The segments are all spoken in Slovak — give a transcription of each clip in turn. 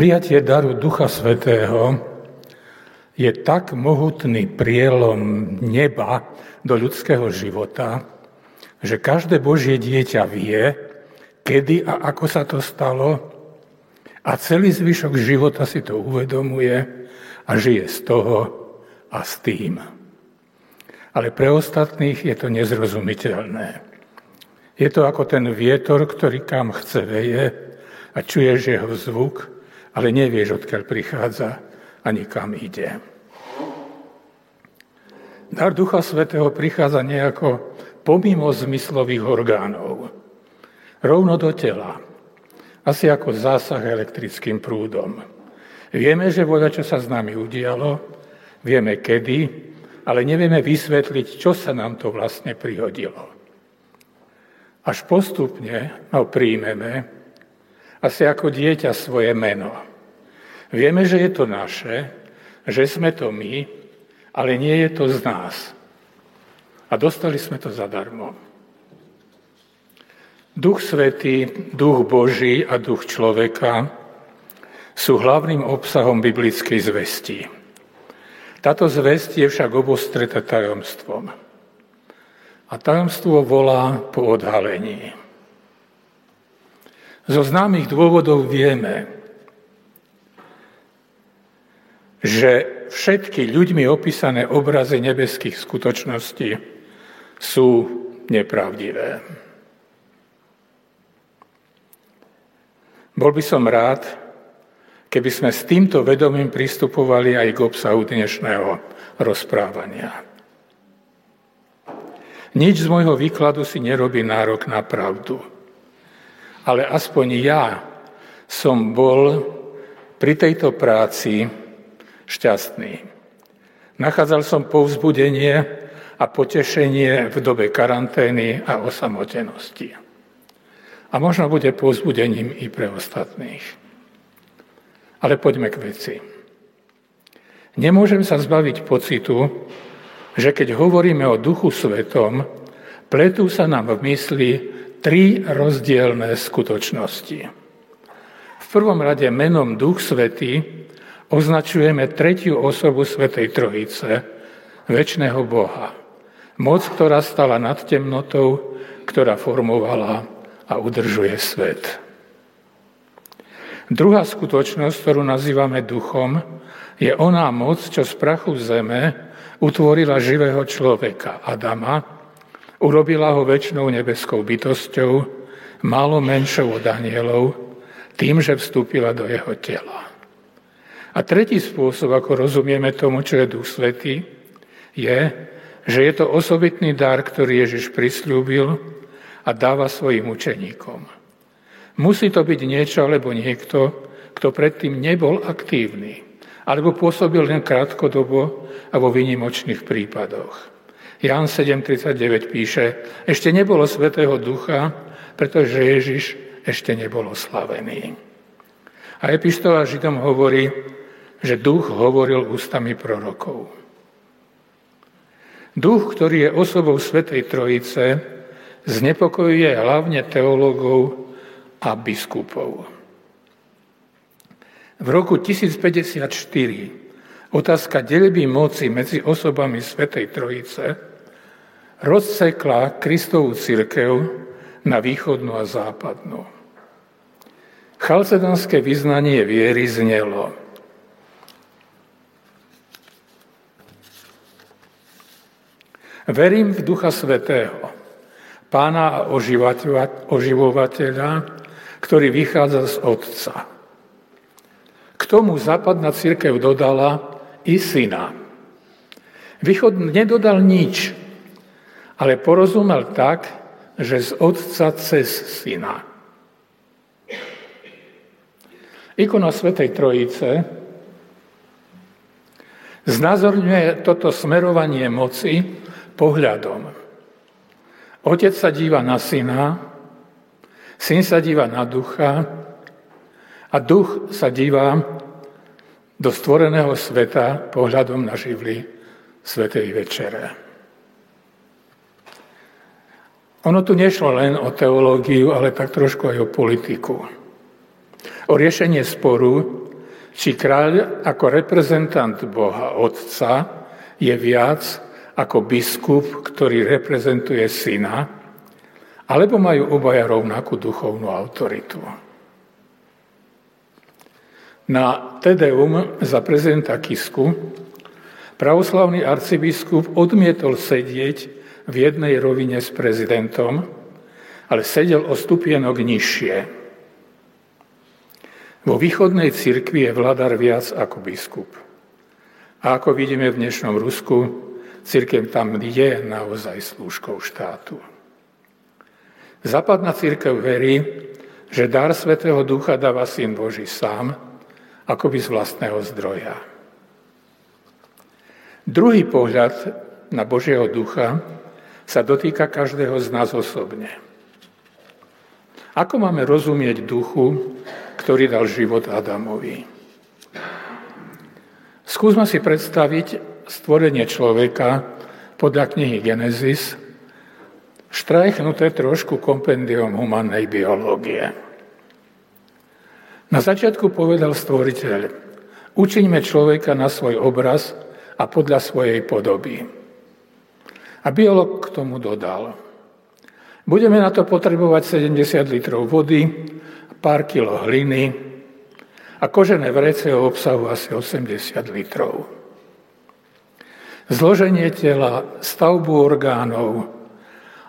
Prijatie daru Ducha Svetého je tak mohutný prielom neba do ľudského života, že každé Božie dieťa vie, kedy a ako sa to stalo a celý zvyšok života si to uvedomuje a žije z toho a s tým. Ale pre ostatných je to nezrozumiteľné. Je to ako ten vietor, ktorý kam chce veje a čuješ jeho zvuk, ale nevieš, odkiaľ prichádza ani kam ide. Dar Ducha Svetého prichádza nejako pomimo zmyslových orgánov. Rovno do tela. Asi ako zásah elektrickým prúdom. Vieme, že voda, čo sa s nami udialo, vieme kedy, ale nevieme vysvetliť, čo sa nám to vlastne prihodilo. Až postupne ho príjmeme asi ako dieťa svoje meno. Vieme, že je to naše, že sme to my, ale nie je to z nás. A dostali sme to zadarmo. Duch Svetý, Duch Boží a Duch človeka sú hlavným obsahom biblickej zvesti. Táto zvesť je však obostreta tajomstvom. A tajomstvo volá po odhalení. Zo známych dôvodov vieme, že všetky ľuďmi opísané obrazy nebeských skutočností sú nepravdivé. Bol by som rád, keby sme s týmto vedomím pristupovali aj k obsahu dnešného rozprávania. Nič z môjho výkladu si nerobí nárok na pravdu ale aspoň ja som bol pri tejto práci šťastný. Nachádzal som povzbudenie a potešenie v dobe karantény a osamotenosti. A možno bude povzbudením i pre ostatných. Ale poďme k veci. Nemôžem sa zbaviť pocitu, že keď hovoríme o Duchu Svetom, pletú sa nám v mysli tri rozdielne skutočnosti. V prvom rade menom Duch Svetý označujeme tretiu osobu Svetej Trojice, väčšného Boha. Moc, ktorá stala nad temnotou, ktorá formovala a udržuje svet. Druhá skutočnosť, ktorú nazývame duchom, je oná moc, čo z prachu zeme utvorila živého človeka, Adama, Urobila ho väčšnou nebeskou bytosťou, málo menšou od anielov, tým, že vstúpila do jeho tela. A tretí spôsob, ako rozumieme tomu, čo je Duch Svetý, je, že je to osobitný dar, ktorý Ježiš prislúbil a dáva svojim učeníkom. Musí to byť niečo alebo niekto, kto predtým nebol aktívny, alebo pôsobil len krátkodobo a vo výnimočných prípadoch. Jan 7.39 píše, ešte nebolo Svetého Ducha, pretože Ježiš ešte nebol oslavený. A epištola Židom hovorí, že duch hovoril ústami prorokov. Duch, ktorý je osobou Svetej Trojice, znepokojuje hlavne teológov a biskupov. V roku 1054 otázka delby moci medzi osobami Svetej Trojice rozsekla Kristovú církev na východnú a západnú. Chalcedonské vyznanie viery znelo. Verím v Ducha Svetého, pána a oživovateľa, ktorý vychádza z Otca. K tomu západná církev dodala i syna. Východ nedodal nič, ale porozumel tak, že z otca cez syna. Ikona Svetej Trojice znázorňuje toto smerovanie moci pohľadom. Otec sa díva na syna, syn sa díva na ducha a duch sa díva do stvoreného sveta pohľadom na živly Svetej Večere. Ono tu nešlo len o teológiu, ale tak trošku aj o politiku. O riešenie sporu či kráľ ako reprezentant Boha Otca je viac ako biskup, ktorý reprezentuje syna, alebo majú obaja rovnakú duchovnú autoritu. Na Tedeum za prezidenta Kisku pravoslavný arcibiskup odmietol sedieť v jednej rovine s prezidentom, ale sedel o stupienok nižšie. Vo východnej cirkvi je vladar viac ako biskup. A ako vidíme v dnešnom Rusku, církev tam je naozaj slúžkou štátu. Západná církev verí, že dar Svetého Ducha dáva Syn Boží sám, akoby z vlastného zdroja. Druhý pohľad na Božieho ducha sa dotýka každého z nás osobne. Ako máme rozumieť duchu, ktorý dal život Adamovi? Skúsme si predstaviť stvorenie človeka podľa knihy Genesis, štrajchnuté trošku kompendium humannej biológie. Na začiatku povedal stvoriteľ, učiňme človeka na svoj obraz a podľa svojej podoby. A biolog k tomu dodal, budeme na to potrebovať 70 litrov vody, pár kilo hliny a kožené vrece o obsahu asi 80 litrov. Zloženie tela, stavbu orgánov,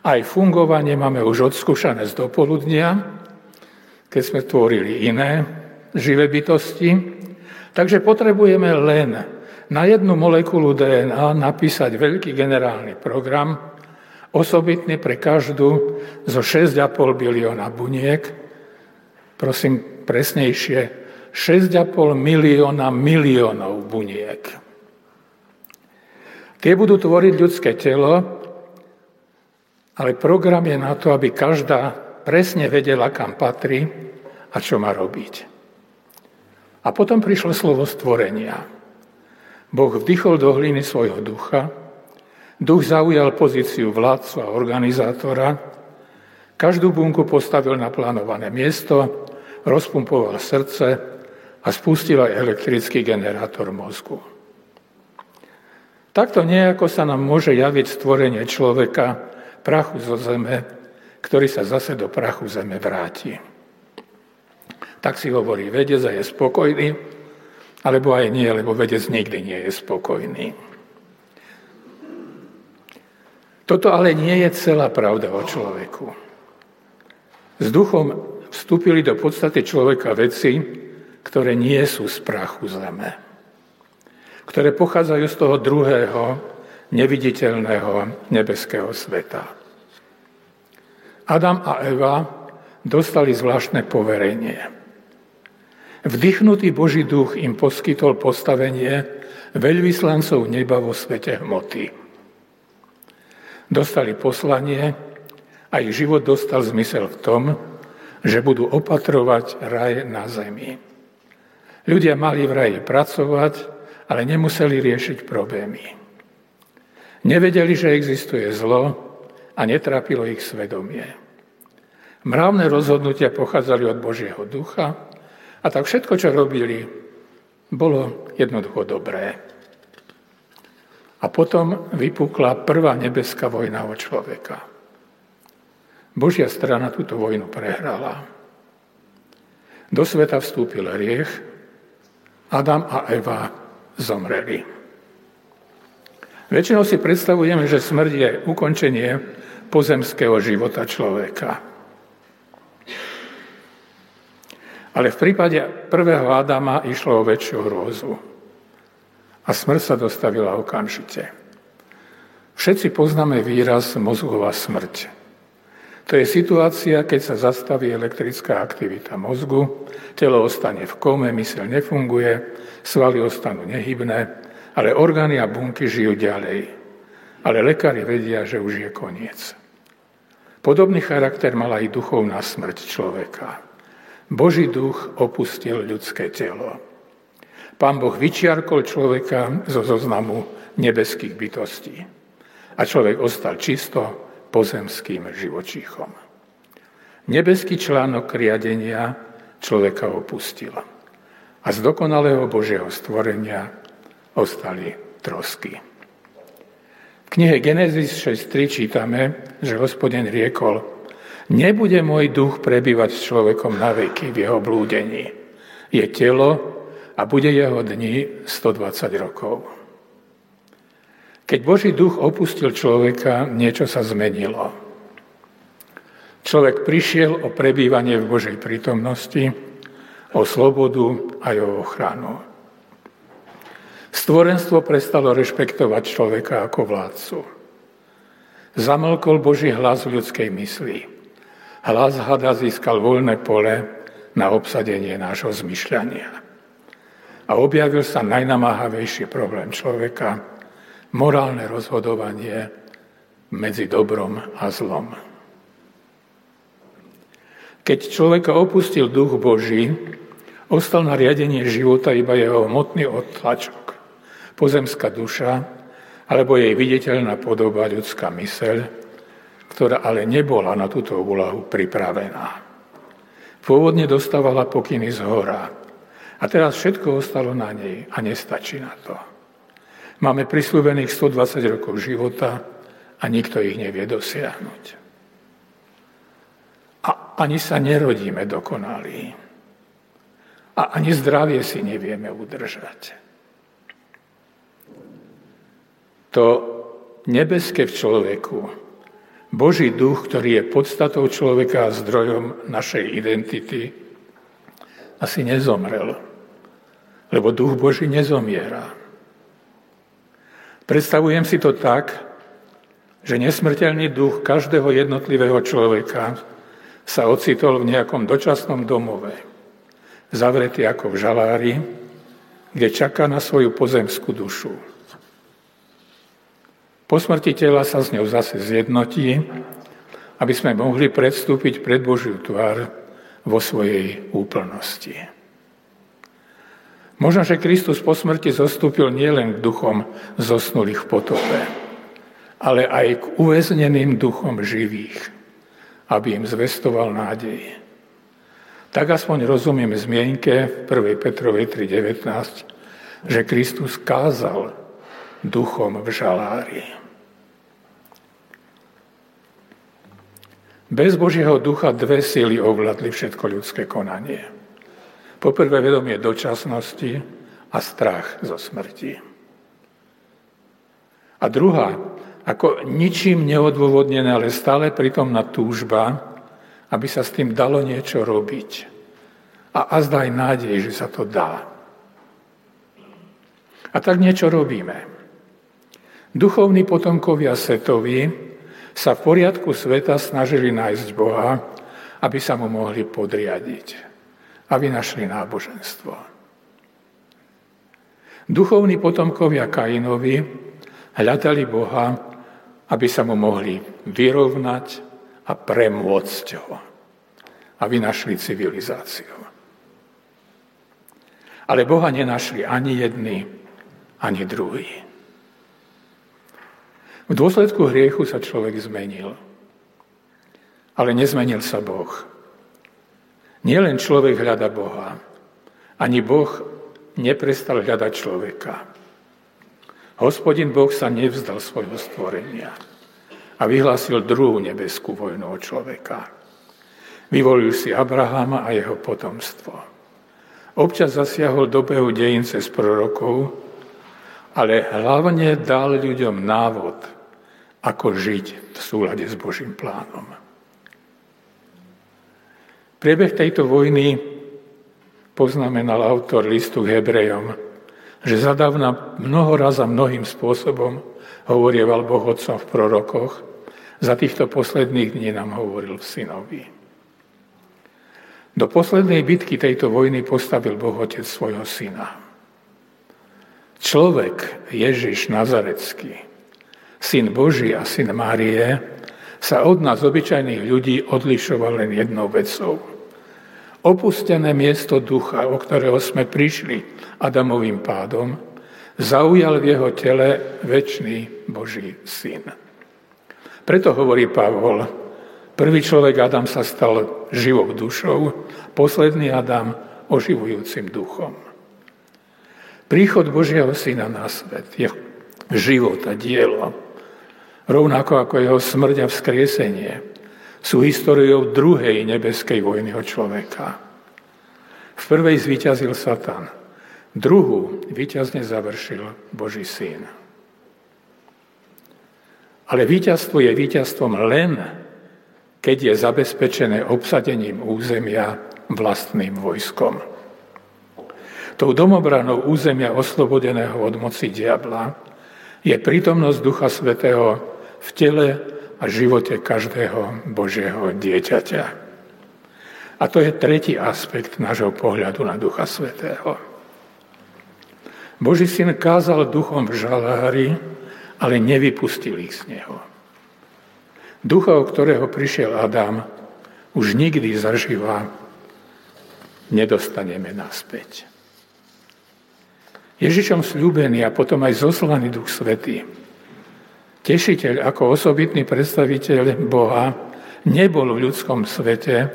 aj fungovanie máme už odskúšané z dopoludnia, keď sme tvorili iné živé bytosti. Takže potrebujeme len na jednu molekulu DNA napísať veľký generálny program, osobitný pre každú zo 6,5 bilióna buniek, prosím presnejšie, 6,5 milióna miliónov buniek. Tie budú tvoriť ľudské telo, ale program je na to, aby každá presne vedela, kam patrí a čo má robiť. A potom prišlo slovo stvorenia. Boh vdychol do hliny svojho ducha, duch zaujal pozíciu vládcu a organizátora, každú bunku postavil na plánované miesto, rozpumpoval srdce a spustil aj elektrický generátor mozgu. Takto nejako sa nám môže javiť stvorenie človeka, prachu zo zeme, ktorý sa zase do prachu zeme vráti. Tak si hovorí vedec a je spokojný, alebo aj nie, lebo vedec nikdy nie je spokojný. Toto ale nie je celá pravda o človeku. S duchom vstúpili do podstaty človeka veci, ktoré nie sú z prachu zeme. Ktoré pochádzajú z toho druhého, neviditeľného nebeského sveta. Adam a Eva dostali zvláštne poverenie. Vdychnutý Boží duch im poskytol postavenie veľvyslancov neba vo svete hmoty. Dostali poslanie a ich život dostal zmysel v tom, že budú opatrovať raj na zemi. Ľudia mali v raji pracovať, ale nemuseli riešiť problémy. Nevedeli, že existuje zlo, a netrápilo ich svedomie. Mravné rozhodnutia pochádzali od Božieho ducha a tak všetko, čo robili, bolo jednoducho dobré. A potom vypukla prvá nebeská vojna o človeka. Božia strana túto vojnu prehrala. Do sveta vstúpil riech, Adam a Eva zomreli. Väčšinou si predstavujeme, že smrť je ukončenie pozemského života človeka. Ale v prípade prvého Adama išlo o väčšiu hrôzu. A smrť sa dostavila okamžite. Všetci poznáme výraz mozgová smrť. To je situácia, keď sa zastaví elektrická aktivita mozgu, telo ostane v kome, myseľ nefunguje, svaly ostanú nehybné, ale orgány a bunky žijú ďalej. Ale lekári vedia, že už je koniec. Podobný charakter mala aj duchovná smrť človeka. Boží duch opustil ľudské telo. Pán Boh vyčiarkol človeka zo zoznamu nebeských bytostí. A človek ostal čisto pozemským živočíchom. Nebeský článok riadenia človeka opustil. a z dokonalého Božieho stvorenia ostali trosky. V knihe Genesis 6.3 čítame, že hospodin riekol, nebude môj duch prebývať s človekom na veky v jeho blúdení. Je telo a bude jeho dni 120 rokov. Keď Boží duch opustil človeka, niečo sa zmenilo. Človek prišiel o prebývanie v Božej prítomnosti, o slobodu a o ochranu. Stvorenstvo prestalo rešpektovať človeka ako vládcu. Zamlkol Boží hlas v ľudskej mysli. Hlas hada získal voľné pole na obsadenie nášho zmyšľania. A objavil sa najnamáhavejší problém človeka, morálne rozhodovanie medzi dobrom a zlom. Keď človeka opustil duch Boží, ostal na riadenie života iba jeho hmotný odtlačok pozemská duša, alebo jej viditeľná podoba ľudská myseľ, ktorá ale nebola na túto úlahu pripravená. Pôvodne dostávala pokyny z hora a teraz všetko ostalo na nej a nestačí na to. Máme prislúbených 120 rokov života a nikto ich nevie dosiahnuť. A ani sa nerodíme dokonalí. A ani zdravie si nevieme udržať. to nebeské v človeku, Boží duch, ktorý je podstatou človeka a zdrojom našej identity, asi nezomrel, lebo duch Boží nezomiera. Predstavujem si to tak, že nesmrteľný duch každého jednotlivého človeka sa ocitol v nejakom dočasnom domove, zavretý ako v žalári, kde čaká na svoju pozemskú dušu. Po smrti tela sa s ňou zase zjednotí, aby sme mohli predstúpiť pred Božiu tvár vo svojej úplnosti. Možno, že Kristus po smrti zostúpil nielen k duchom zosnulých v potope, ale aj k uväzneným duchom živých, aby im zvestoval nádej. Tak aspoň rozumiem zmienke v 1. Petrovej 3.19, že Kristus kázal duchom v žalári. Bez Božieho ducha dve síly ovládli všetko ľudské konanie. Poprvé vedomie dočasnosti a strach zo smrti. A druhá, ako ničím neodôvodnená, ale stále pritomná túžba, aby sa s tým dalo niečo robiť. A azda nádej, že sa to dá. A tak niečo robíme. Duchovní potomkovia Setovi sa v poriadku sveta snažili nájsť Boha, aby sa mu mohli podriadiť. A vynašli náboženstvo. Duchovní potomkovia Kainovi hľadali Boha, aby sa mu mohli vyrovnať a premôcť ho. A vynašli civilizáciu. Ale Boha nenašli ani jedni, ani druhý. V dôsledku hriechu sa človek zmenil. Ale nezmenil sa Boh. Nielen človek hľada Boha, ani Boh neprestal hľadať človeka. Hospodin Boh sa nevzdal svojho stvorenia a vyhlásil druhú nebeskú vojnu o človeka. Vyvolil si Abrahama a jeho potomstvo. Občas zasiahol do behu cez prorokov, ale hlavne dal ľuďom návod, ako žiť v súlade s Božím plánom. Priebeh tejto vojny poznamenal autor listu Hebrejom, že zadávna mnoho raz a mnohým spôsobom hovorieval Boh Otcom v prorokoch, za týchto posledných dní nám hovoril v synovi. Do poslednej bitky tejto vojny postavil Boh Otec svojho syna. Človek Ježiš Nazarecký, syn Boží a syn Márie, sa od nás, obyčajných ľudí, odlišoval len jednou vecou. Opustené miesto ducha, o ktorého sme prišli Adamovým pádom, zaujal v jeho tele väčší Boží syn. Preto hovorí Pavol, prvý človek Adam sa stal živou dušou, posledný Adam oživujúcim duchom. Príchod Božieho Syna na svet, jeho život a dielo, rovnako ako jeho smrť a vzkriesenie, sú históriou druhej nebeskej vojny o človeka. V prvej zvíťazil Satan, druhú víťazne završil Boží syn. Ale víťazstvo je víťazstvom len, keď je zabezpečené obsadením územia vlastným vojskom. Tou domobranou územia oslobodeného od moci diabla je prítomnosť Ducha Svetého v tele a živote každého Božieho dieťaťa. A to je tretí aspekt nášho pohľadu na Ducha Svetého. Boží syn kázal duchom v žalári, ale nevypustil ich z neho. Ducha, o ktorého prišiel Adam, už nikdy zaživa nedostaneme naspäť. Ježišom slúbený a potom aj zoslaný Duch Svetý, tešiteľ ako osobitný predstaviteľ Boha, nebol v ľudskom svete,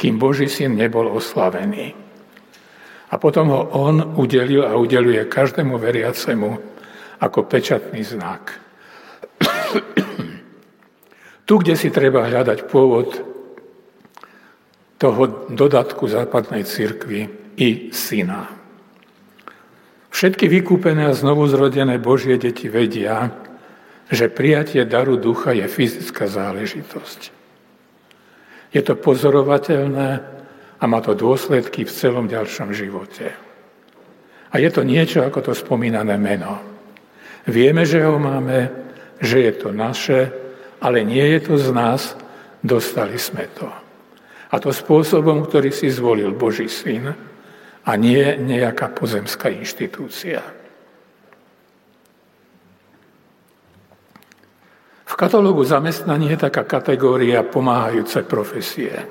kým Boží syn nebol oslavený. A potom ho on udelil a udeluje každému veriacemu ako pečatný znak. Tu, kde si treba hľadať pôvod toho dodatku západnej cirkvi i syna. Všetky vykúpené a znovuzrodené Božie deti vedia, že prijatie daru ducha je fyzická záležitosť. Je to pozorovateľné a má to dôsledky v celom ďalšom živote. A je to niečo ako to spomínané meno. Vieme, že ho máme, že je to naše, ale nie je to z nás, dostali sme to. A to spôsobom, ktorý si zvolil Boží syn a nie nejaká pozemská inštitúcia. Katalógu zamestnaní je taká kategória pomáhajúce profesie.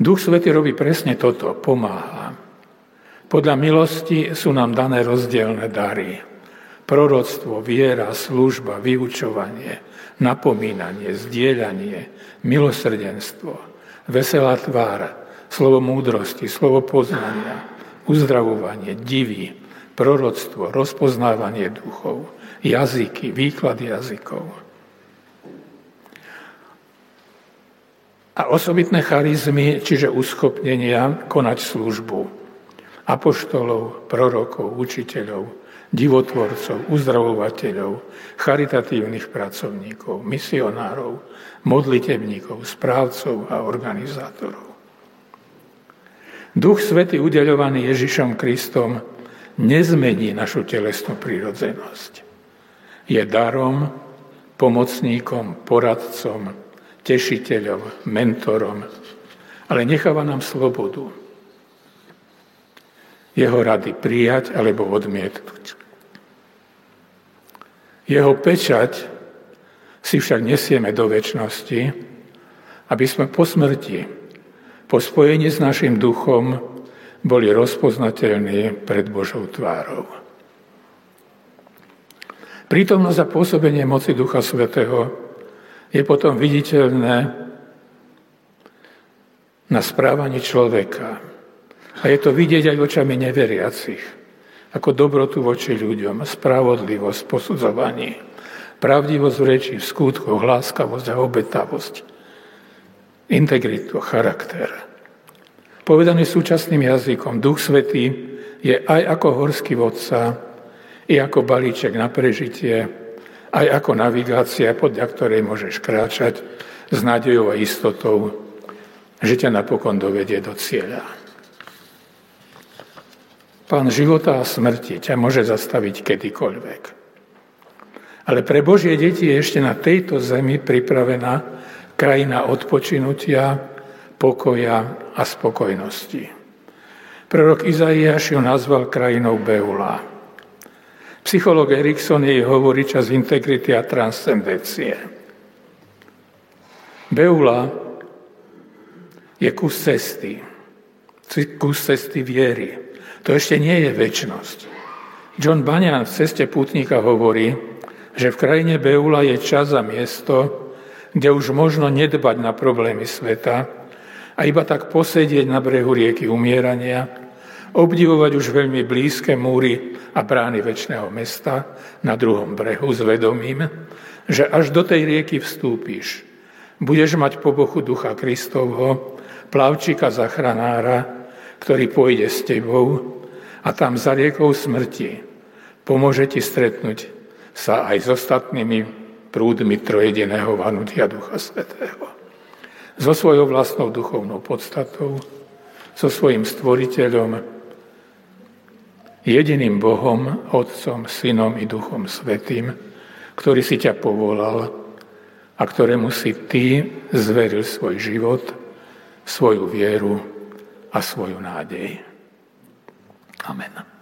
Duch Svety robí presne toto, pomáha. Podľa milosti sú nám dané rozdielne dary. Proroctvo, viera, služba, vyučovanie, napomínanie, zdieľanie, milosrdenstvo, veselá tvár, slovo múdrosti, slovo poznania, uzdravovanie, divy, proroctvo, rozpoznávanie duchov, jazyky, výklad jazykov. A osobitné charizmy, čiže uschopnenia konať službu apoštolov, prorokov, učiteľov, divotvorcov, uzdravovateľov, charitatívnych pracovníkov, misionárov, modlitebníkov, správcov a organizátorov. Duch Svety udeľovaný Ježišom Kristom nezmení našu telesnú prírodzenosť. Je darom, pomocníkom, poradcom, tešiteľom, mentorom, ale necháva nám slobodu. Jeho rady prijať alebo odmietnúť. Jeho pečať si však nesieme do väčšnosti, aby sme po smrti, po spojení s našim duchom, boli rozpoznateľní pred Božou tvárou. Prítomnosť a pôsobenie moci Ducha Svetého je potom viditeľné na správaní človeka. A je to vidieť aj očami neveriacich ako dobrotu voči ľuďom, spravodlivosť v posudzovaní, pravdivosť v reči, v skutkoch, láskavosť a obetavosť, integritu, charakter. Povedaný súčasným jazykom, Duch Svetý je aj ako horský vodca, i ako balíček na prežitie, aj ako navigácia, podľa ktorej môžeš kráčať s nádejou a istotou, že ťa napokon dovedie do cieľa. Pán života a smrti ťa môže zastaviť kedykoľvek. Ale pre Božie deti je ešte na tejto zemi pripravená krajina odpočinutia, pokoja a spokojnosti. Prorok Izaiáš ju nazval krajinou Beula. Psycholog Erikson jej hovorí čas integrity a transcendencie. Beula je kus cesty, kus cesty viery, to ešte nie je väčnosť. John Bunyan v ceste pútnika hovorí, že v krajine Beula je čas a miesto, kde už možno nedbať na problémy sveta a iba tak posedieť na brehu rieky umierania, obdivovať už veľmi blízke múry a brány väčšného mesta na druhom brehu s vedomím, že až do tej rieky vstúpiš. Budeš mať po bochu Ducha Kristovho, plavčíka zachranára, ktorý pôjde s tebou a tam za riekou smrti pomôže ti stretnúť sa aj s ostatnými prúdmi trojediného vanutia Ducha Svetého. So svojou vlastnou duchovnou podstatou, so svojim stvoriteľom, jediným Bohom, Otcom, Synom i Duchom Svetým, ktorý si ťa povolal a ktorému si ty zveril svoj život, svoju vieru a svoju nádej. Amen.